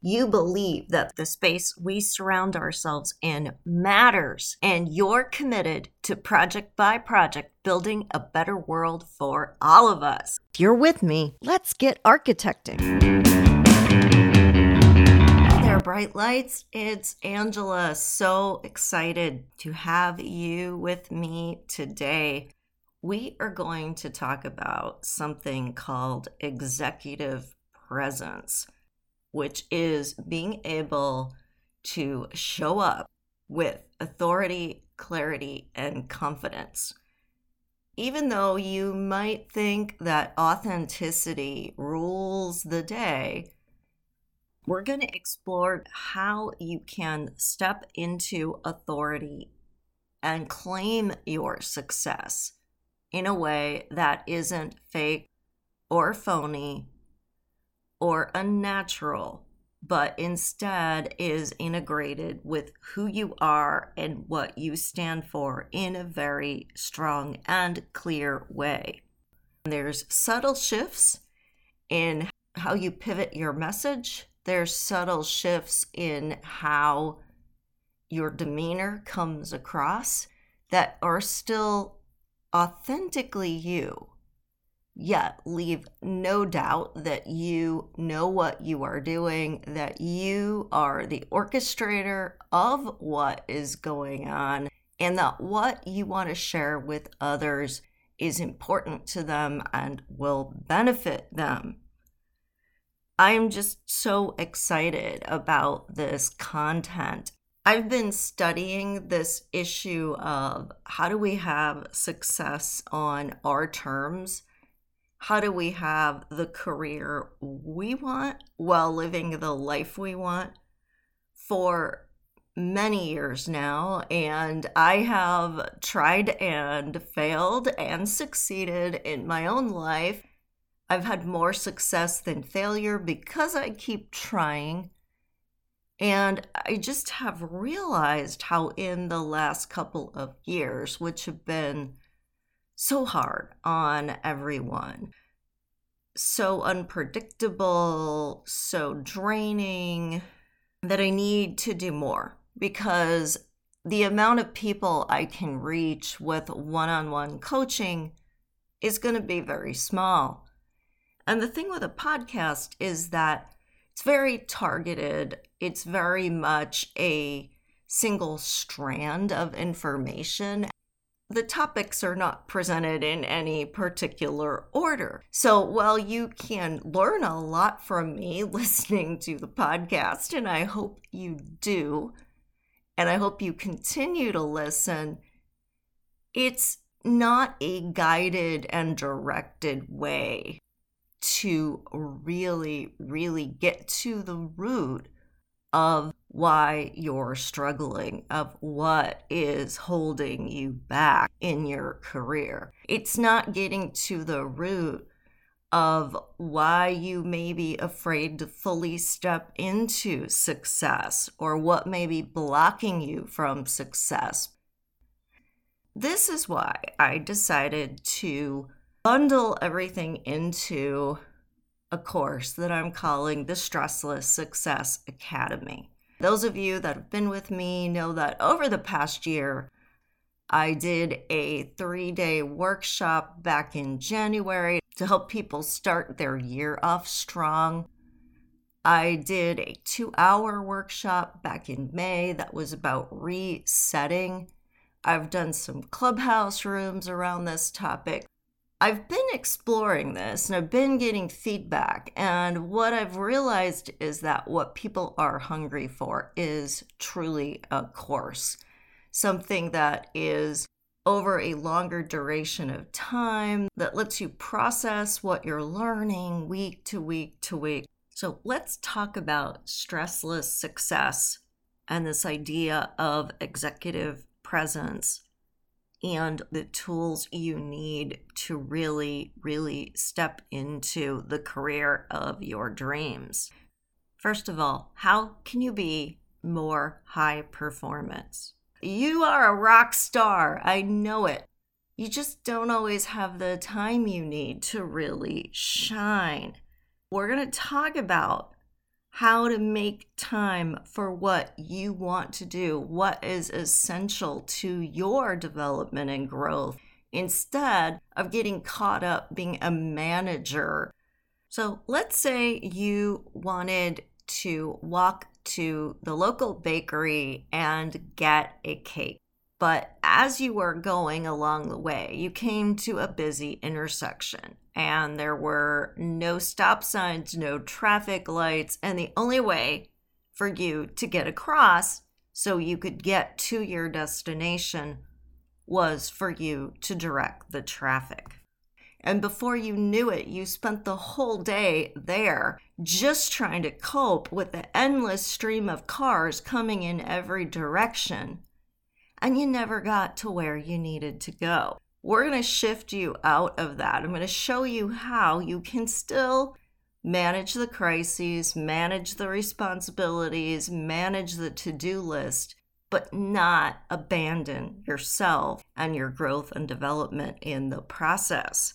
you believe that the space we surround ourselves in matters and you're committed to project by project building a better world for all of us. If you're with me, let's get architecting. Hey there, bright lights. It's Angela. So excited to have you with me today. We are going to talk about something called executive presence which is being able to show up with authority, clarity, and confidence. Even though you might think that authenticity rules the day, we're going to explore how you can step into authority and claim your success in a way that isn't fake or phony or unnatural, but instead is integrated with who you are and what you stand for in a very strong and clear way. There's subtle shifts in how you pivot your message. There's subtle shifts in how your demeanor comes across that are still authentically you yet leave no doubt that you know what you are doing, that you are the orchestrator of what is going on, and that what you want to share with others is important to them and will benefit them. I'm just so excited about this content. I've been studying this issue of how do we have success on our terms how do we have the career we want while living the life we want for many years now? And i have tried and failed and succeeded in my own life. I've had more success than failure because i keep trying. And i just have realized how in the last couple of years which have been so hard on everyone. So unpredictable, so draining that I need to do more because the amount of people I can reach with one on one coaching is going to be very small. And the thing with a podcast is that it's very targeted, it's very much a single strand of information the topics are not presented in any particular order. So while you can learn a lot from me listening to the podcast, and I hope you do, and I hope you continue to listen, it's not a guided and directed way to really, really get to the root of why you're struggling, of what is holding you back in your career. It's not getting to the root of why you may be afraid to fully step into success or what may be blocking you from success. This is why I decided to bundle everything into a course that I'm calling the Stressless Success Academy. Those of you that have been with me know that over the past year, I did a three day workshop back in January to help people start their year off strong. I did a two hour workshop back in May that was about resetting. I've done some clubhouse rooms around this topic. I've been exploring this and I've been getting feedback. And what I've realized is that what people are hungry for is truly a course, something that is over a longer duration of time that lets you process what you're learning week to week to week. So let's talk about stressless success and this idea of executive presence and the tools you need to really, really step into the career of your dreams. First of all, how can you be more high performance? You are a rock star. I know it. You just don't always have the time you need to really shine. We're going to talk about how to make time for what you want to do, what is essential to your development and growth, instead of getting caught up being a manager. So let's say you wanted to walk to the local bakery and get a cake. But as you were going along the way, you came to a busy intersection and there were no stop signs, no traffic lights, and the only way for you to get across so you could get to your destination was for you to direct the traffic. And before you knew it, you spent the whole day there just trying to cope with the endless stream of cars coming in every direction. And you never got to where you needed to go. We're going to shift you out of that. I'm going to show you how you can still manage the crises, manage the responsibilities, manage the to do list, but not abandon yourself and your growth and development in the process.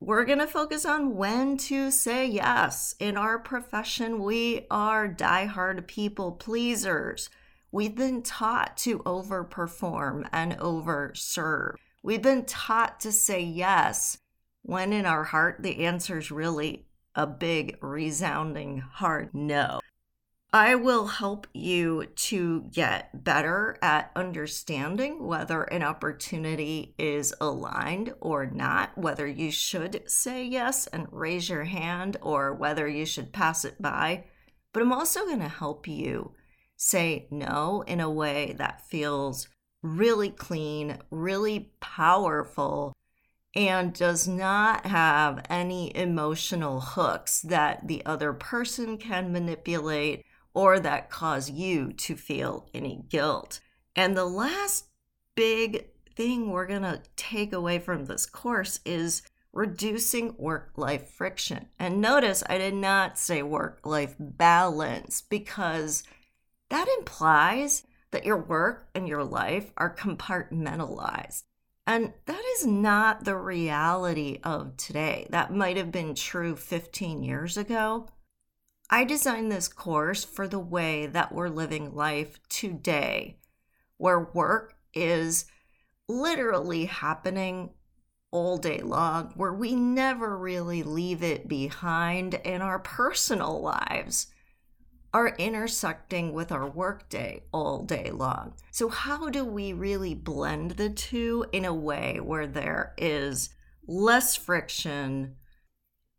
We're going to focus on when to say yes. In our profession, we are die-hard people pleasers. We've been taught to overperform and overserve. We've been taught to say yes when in our heart the answer is really a big, resounding, hard no. I will help you to get better at understanding whether an opportunity is aligned or not, whether you should say yes and raise your hand or whether you should pass it by. But I'm also going to help you say no in a way that feels really clean, really powerful, and does not have any emotional hooks that the other person can manipulate or that cause you to feel any guilt. And the last big thing we're going to take away from this course is reducing work life friction. And notice I did not say work life balance because that implies that your work and your life are compartmentalized. And that is not the reality of today. That might have been true 15 years ago. I designed this course for the way that we're living life today, where work is literally happening all day long, where we never really leave it behind in our personal lives are intersecting with our workday all day long. So, how do we really blend the two in a way where there is less friction,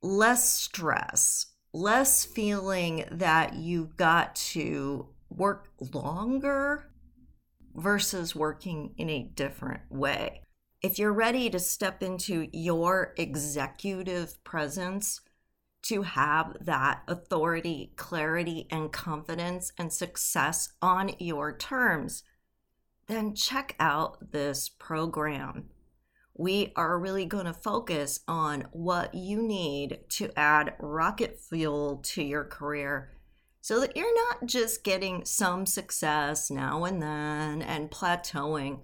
less stress, less feeling that you've got to work longer versus working in a different way? If you're ready to step into your executive presence, to have that authority, clarity, and confidence and success on your terms, then check out this program. We are really going to focus on what you need to add rocket fuel to your career so that you're not just getting some success now and then and plateauing,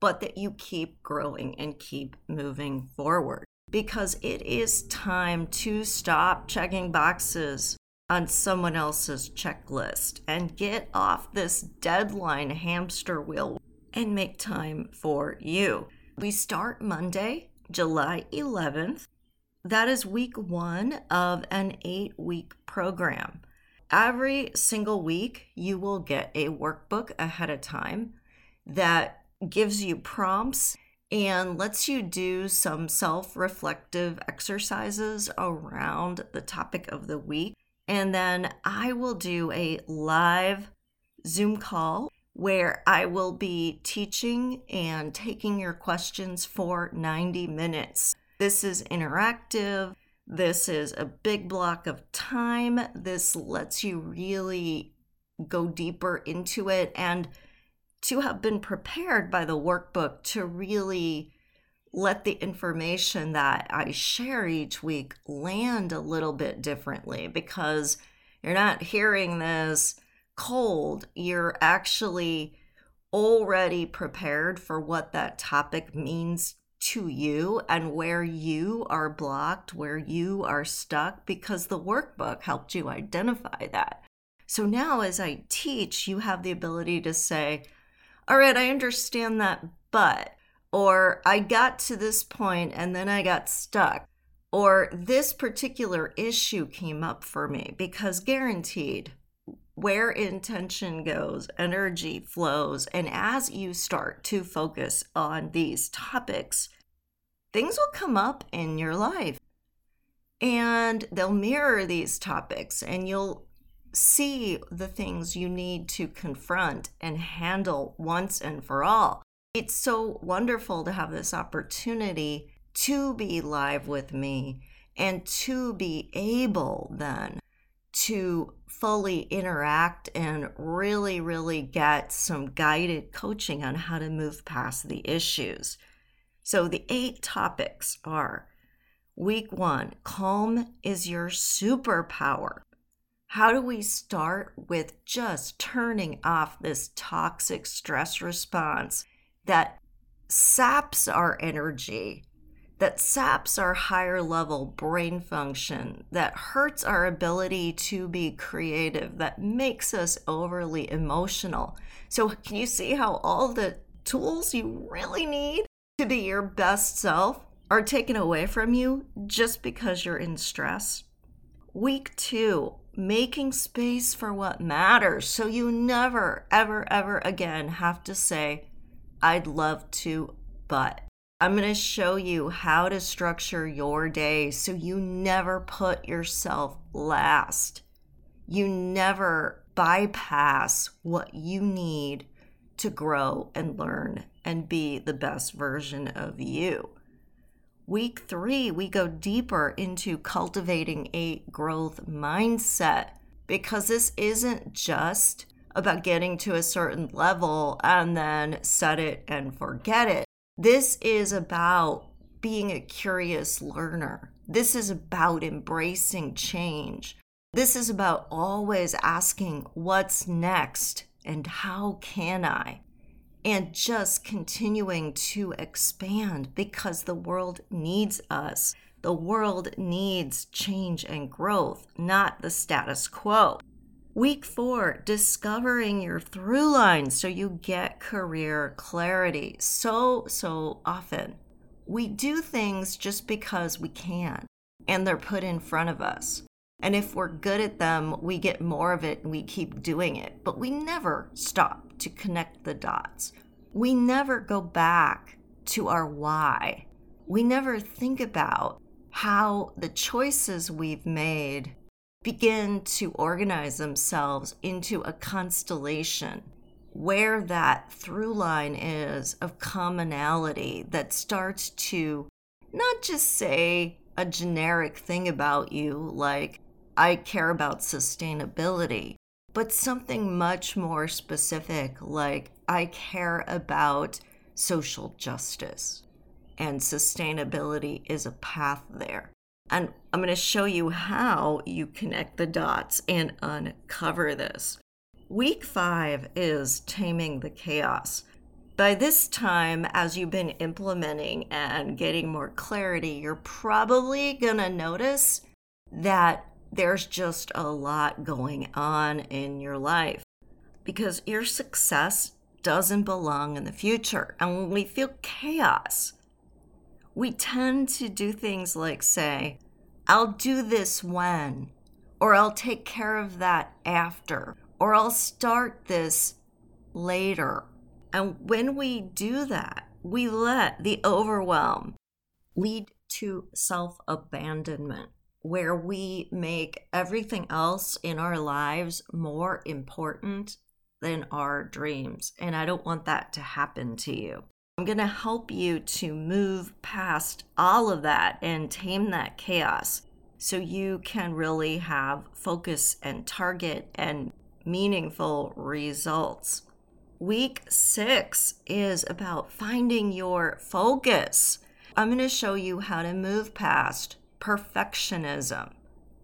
but that you keep growing and keep moving forward because it is time to stop checking boxes on someone else's checklist and get off this deadline hamster wheel and make time for you. We start Monday, July 11th. That is week one of an eight week program. Every single week, you will get a workbook ahead of time that gives you prompts and lets you do some self reflective exercises around the topic of the week. And then I will do a live Zoom call where I will be teaching and taking your questions for 90 minutes. This is interactive. This is a big block of time. This lets you really go deeper into it. And to have been prepared by the workbook to really let the information that I share each week land a little bit differently because you're not hearing this cold. You're actually already prepared for what that topic means to you and where you are blocked, where you are stuck, because the workbook helped you identify that. So now, as I teach, you have the ability to say, All right, I understand that, but or I got to this point and then I got stuck, or this particular issue came up for me because guaranteed, where intention goes, energy flows. And as you start to focus on these topics, things will come up in your life and they'll mirror these topics, and you'll see the things you need to confront and handle once and for all. It's so wonderful to have this opportunity to be live with me and to be able then to fully interact and really, really get some guided coaching on how to move past the issues. So, the eight topics are week one, calm is your superpower. How do we start with just turning off this toxic stress response that saps our energy, that saps our higher level brain function, that hurts our ability to be creative, that makes us overly emotional. So, can you see how all the tools you really need to be your best self are taken away from you just because you're in stress? Week two, making space for what matters so you never, ever, ever again have to say, I'd love to, but I'm going to show you how to structure your day so you never put yourself last. You never bypass what you need to grow and learn and be the best version of you. Week three, we go deeper into cultivating a growth mindset because this isn't just about getting to a certain level and then set it and forget it. This is about being a curious learner. This is about embracing change. This is about always asking, what's next and how can I? And just continuing to expand because the world needs us. The world needs change and growth, not the status quo. Week four, discovering your through line so you get career clarity. So, so often we do things just because we can and they're put in front of us. And if we're good at them, we get more of it and we keep doing it. But we never stop to connect the dots. We never go back to our why. We never think about how the choices we've made begin to organize themselves into a constellation where that through line is of commonality that starts to not just say a generic thing about you like, I care about sustainability, but something much more specific like, I care about social justice. And sustainability is a path there. And I'm going to show you how you connect the dots and uncover this. Week five is taming the chaos. By this time, as you've been implementing and getting more clarity, you're probably going to notice that there's just a lot going on in your life because your success doesn't belong in the future. And when we feel chaos, we tend to do things like say, I'll do this when, or I'll take care of that after, or I'll start this later. And when we do that, we let the overwhelm lead to self abandonment, where we make everything else in our lives more important than our dreams. And I don't want that to happen to you. I'm going to help you to move past all of that and tame that chaos so you can really have focus and target and meaningful results. Week six is about finding your focus. I'm going to show you how to move past perfectionism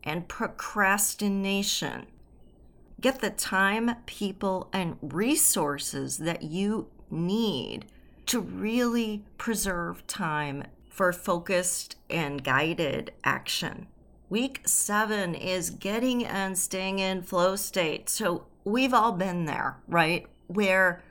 and procrastination. Get the time, people, and resources that you need to really preserve time for focused and guided action. Week seven is getting and staying in flow state. So we've all been there, right? Where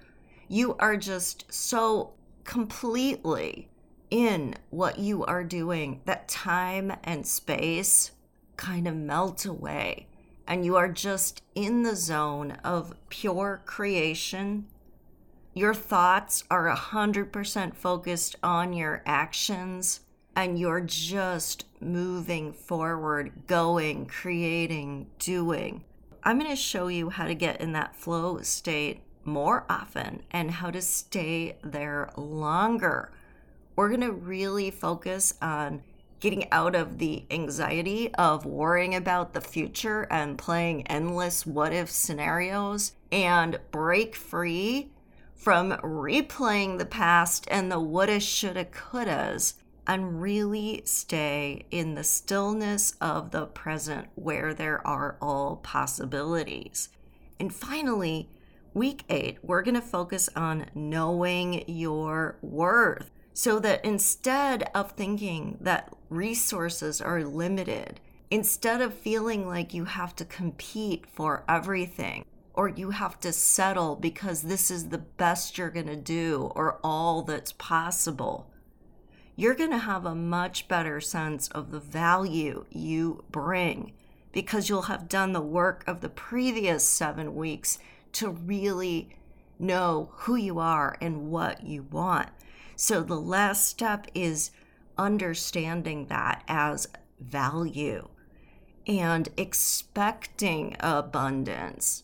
you are just so completely in what you are doing that time and space kind of melt away and you are just in the zone of pure creation your thoughts are 100% focused on your actions and you're just moving forward, going, creating, doing. I'm going to show you how to get in that flow state more often and how to stay there longer. We're going to really focus on getting out of the anxiety of worrying about the future and playing endless what if scenarios and break free from replaying the past and the woulda, shoulda, couldas and really stay in the stillness of the present where there are all possibilities. And finally, week eight, we're going to focus on knowing your worth so that instead of thinking that resources are limited, instead of feeling like you have to compete for everything, or you have to settle because this is the best you're going to do or all that's possible. You're going to have a much better sense of the value you bring because you'll have done the work of the previous seven weeks to really know who you are and what you want. So the last step is understanding that as value and expecting abundance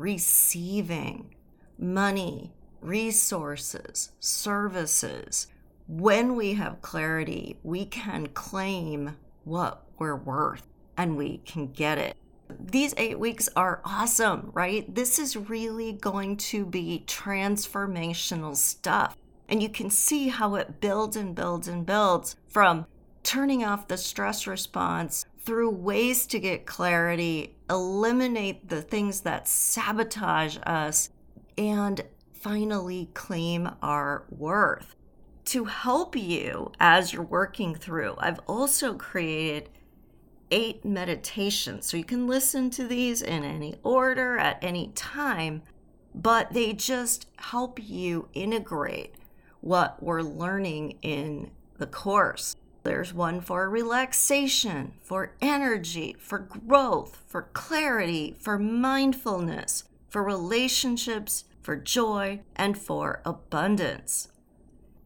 receiving money, resources, services. When we have clarity, we can claim what we're worth and we can get it. These eight weeks are awesome, right? This is really going to be transformational stuff. And you can see how it builds and builds and builds from turning off the stress response through ways to get clarity, eliminate the things that sabotage us, and finally claim our worth. To help you as you're working through, I've also created eight meditations. So you can listen to these in any order at any time, but they just help you integrate what we're learning in the course. There's one for relaxation, for energy, for growth, for clarity, for mindfulness, for relationships, for joy, and for abundance.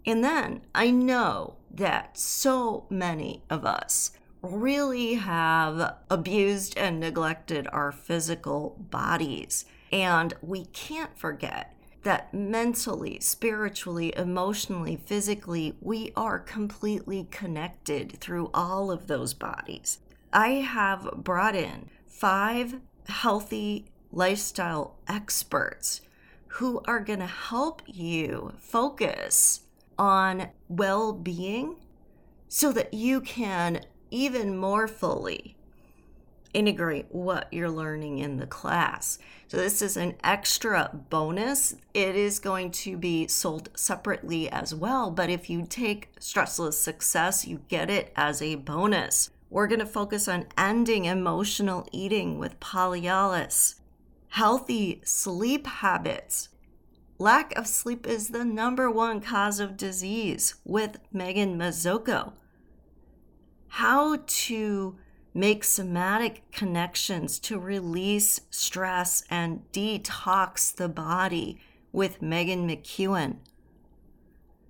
And then I know that so many of us really have abused and neglected our physical bodies. And we can't forget that mentally, spiritually, emotionally, physically, we are completely connected through all of those bodies. I have brought in five healthy lifestyle experts who are going to help you focus on well being so that you can even more fully integrate what you're learning in the class. So, this is an extra bonus. It is going to be sold separately as well, but if you take Stressless Success, you get it as a bonus. We're going to focus on ending emotional eating with Polyalis, healthy sleep habits. Lack of sleep is the number one cause of disease with Megan Mazzocco. How to make somatic connections to release stress and detox the body with Megan McKeown.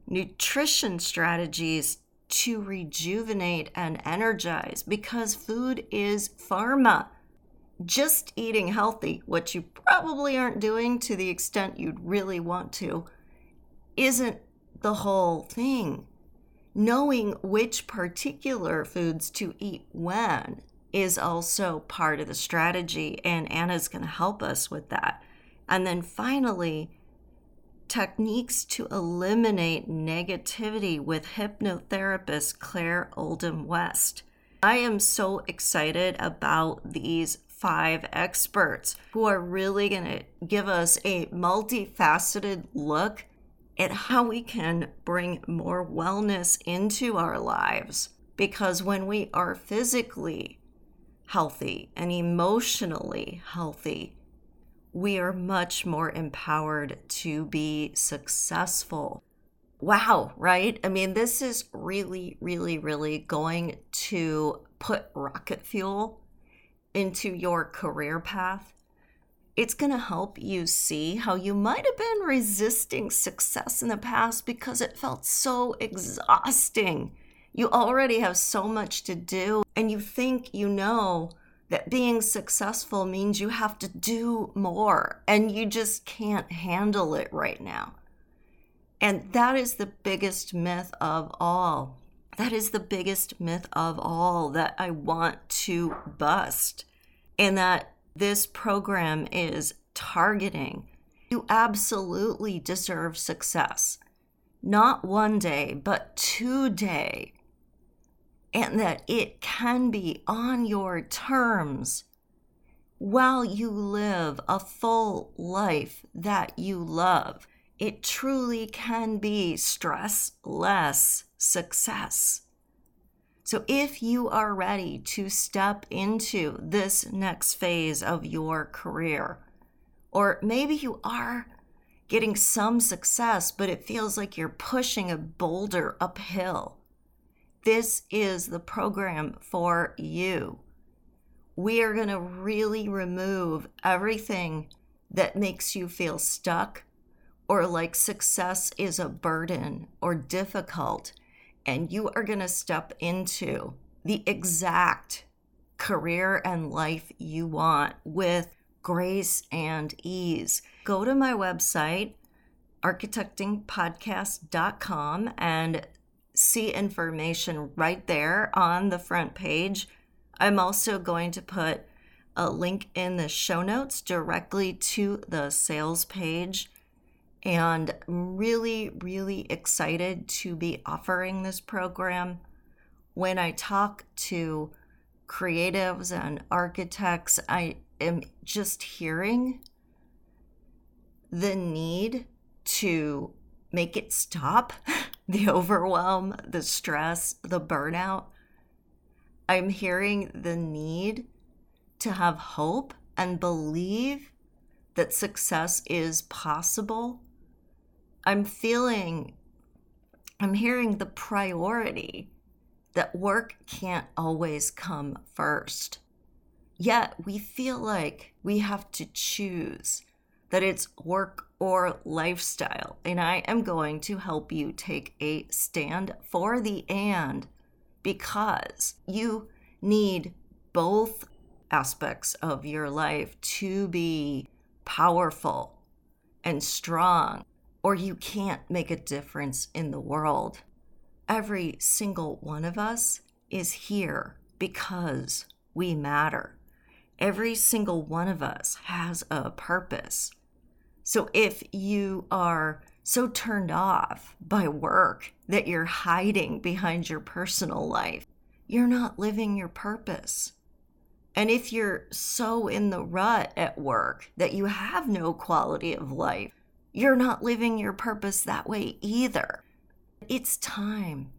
Nutrition strategies to rejuvenate and energize because food is pharma. Just eating healthy, what you probably aren't doing to the extent you'd really want to, isn't the whole thing knowing which particular foods to eat when is also part of the strategy, and Anna's going to help us with that. And then finally, techniques to eliminate negativity with hypnotherapist Claire Oldham West. I am so excited about these five experts who are really going to give us a multifaceted look at how we can bring more wellness into our lives. Because when we are physically healthy and emotionally healthy, we are much more empowered to be successful. Wow, right? I mean, this is really, really, really going to put rocket fuel into your career path. It's going to help you see how you might have been resisting success in the past because it felt so exhausting. You already have so much to do, and you think you know that being successful means you have to do more and you just can't handle it right now. And that is the biggest myth of all. That is the biggest myth of all that I want to bust. And that this program is targeting. You absolutely deserve success. Not one day, but today and that it can be on your terms while you live a full life that you love. It truly can be stress less success. So, if you are ready to step into this next phase of your career, or maybe you are getting some success, but it feels like you're pushing a boulder uphill this is the program for you. We are going to really remove everything that makes you feel stuck or like success is a burden or difficult. And you are going to step into the exact career and life you want with grace and ease. Go to my website, architectingpodcast.com, and see information right there on the front page. I'm also going to put a link in the show notes directly to the sales page. And really, really excited to be offering this program. When I talk to creatives and architects, I am just hearing the need to make it stop. the overwhelm, the stress, the burnout. I'm hearing the need to have hope and believe that success is possible. I'm feeling, I'm hearing the priority that work can't always come first. Yet we feel like we have to choose that it's work or lifestyle. And I am going to help you take a stand for the and because you need both aspects of your life to be powerful and strong, or you can't make a difference in the world. Every single one of us is here because we matter. Every single one of us has a purpose. So if you are so turned off by work that you're hiding behind your personal life, you're not living your purpose. And if you're so in the rut at work that you have no quality of life, you're not living your purpose that way either. It's time.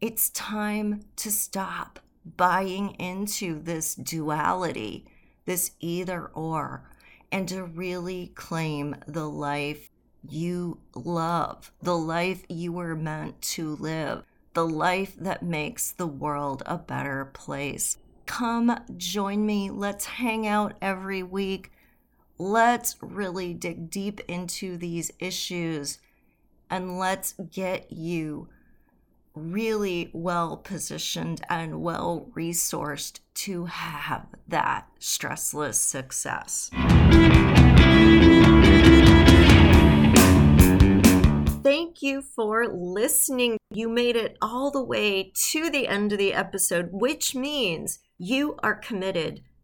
It's time to stop buying into this duality, this either or and to really claim the life you love, the life you were meant to live, the life that makes the world a better place. Come join me. Let's hang out every week. Let's really dig deep into these issues and let's get you really well positioned and well resourced to have that stressless success. Thank you for listening. You made it all the way to the end of the episode, which means you are committed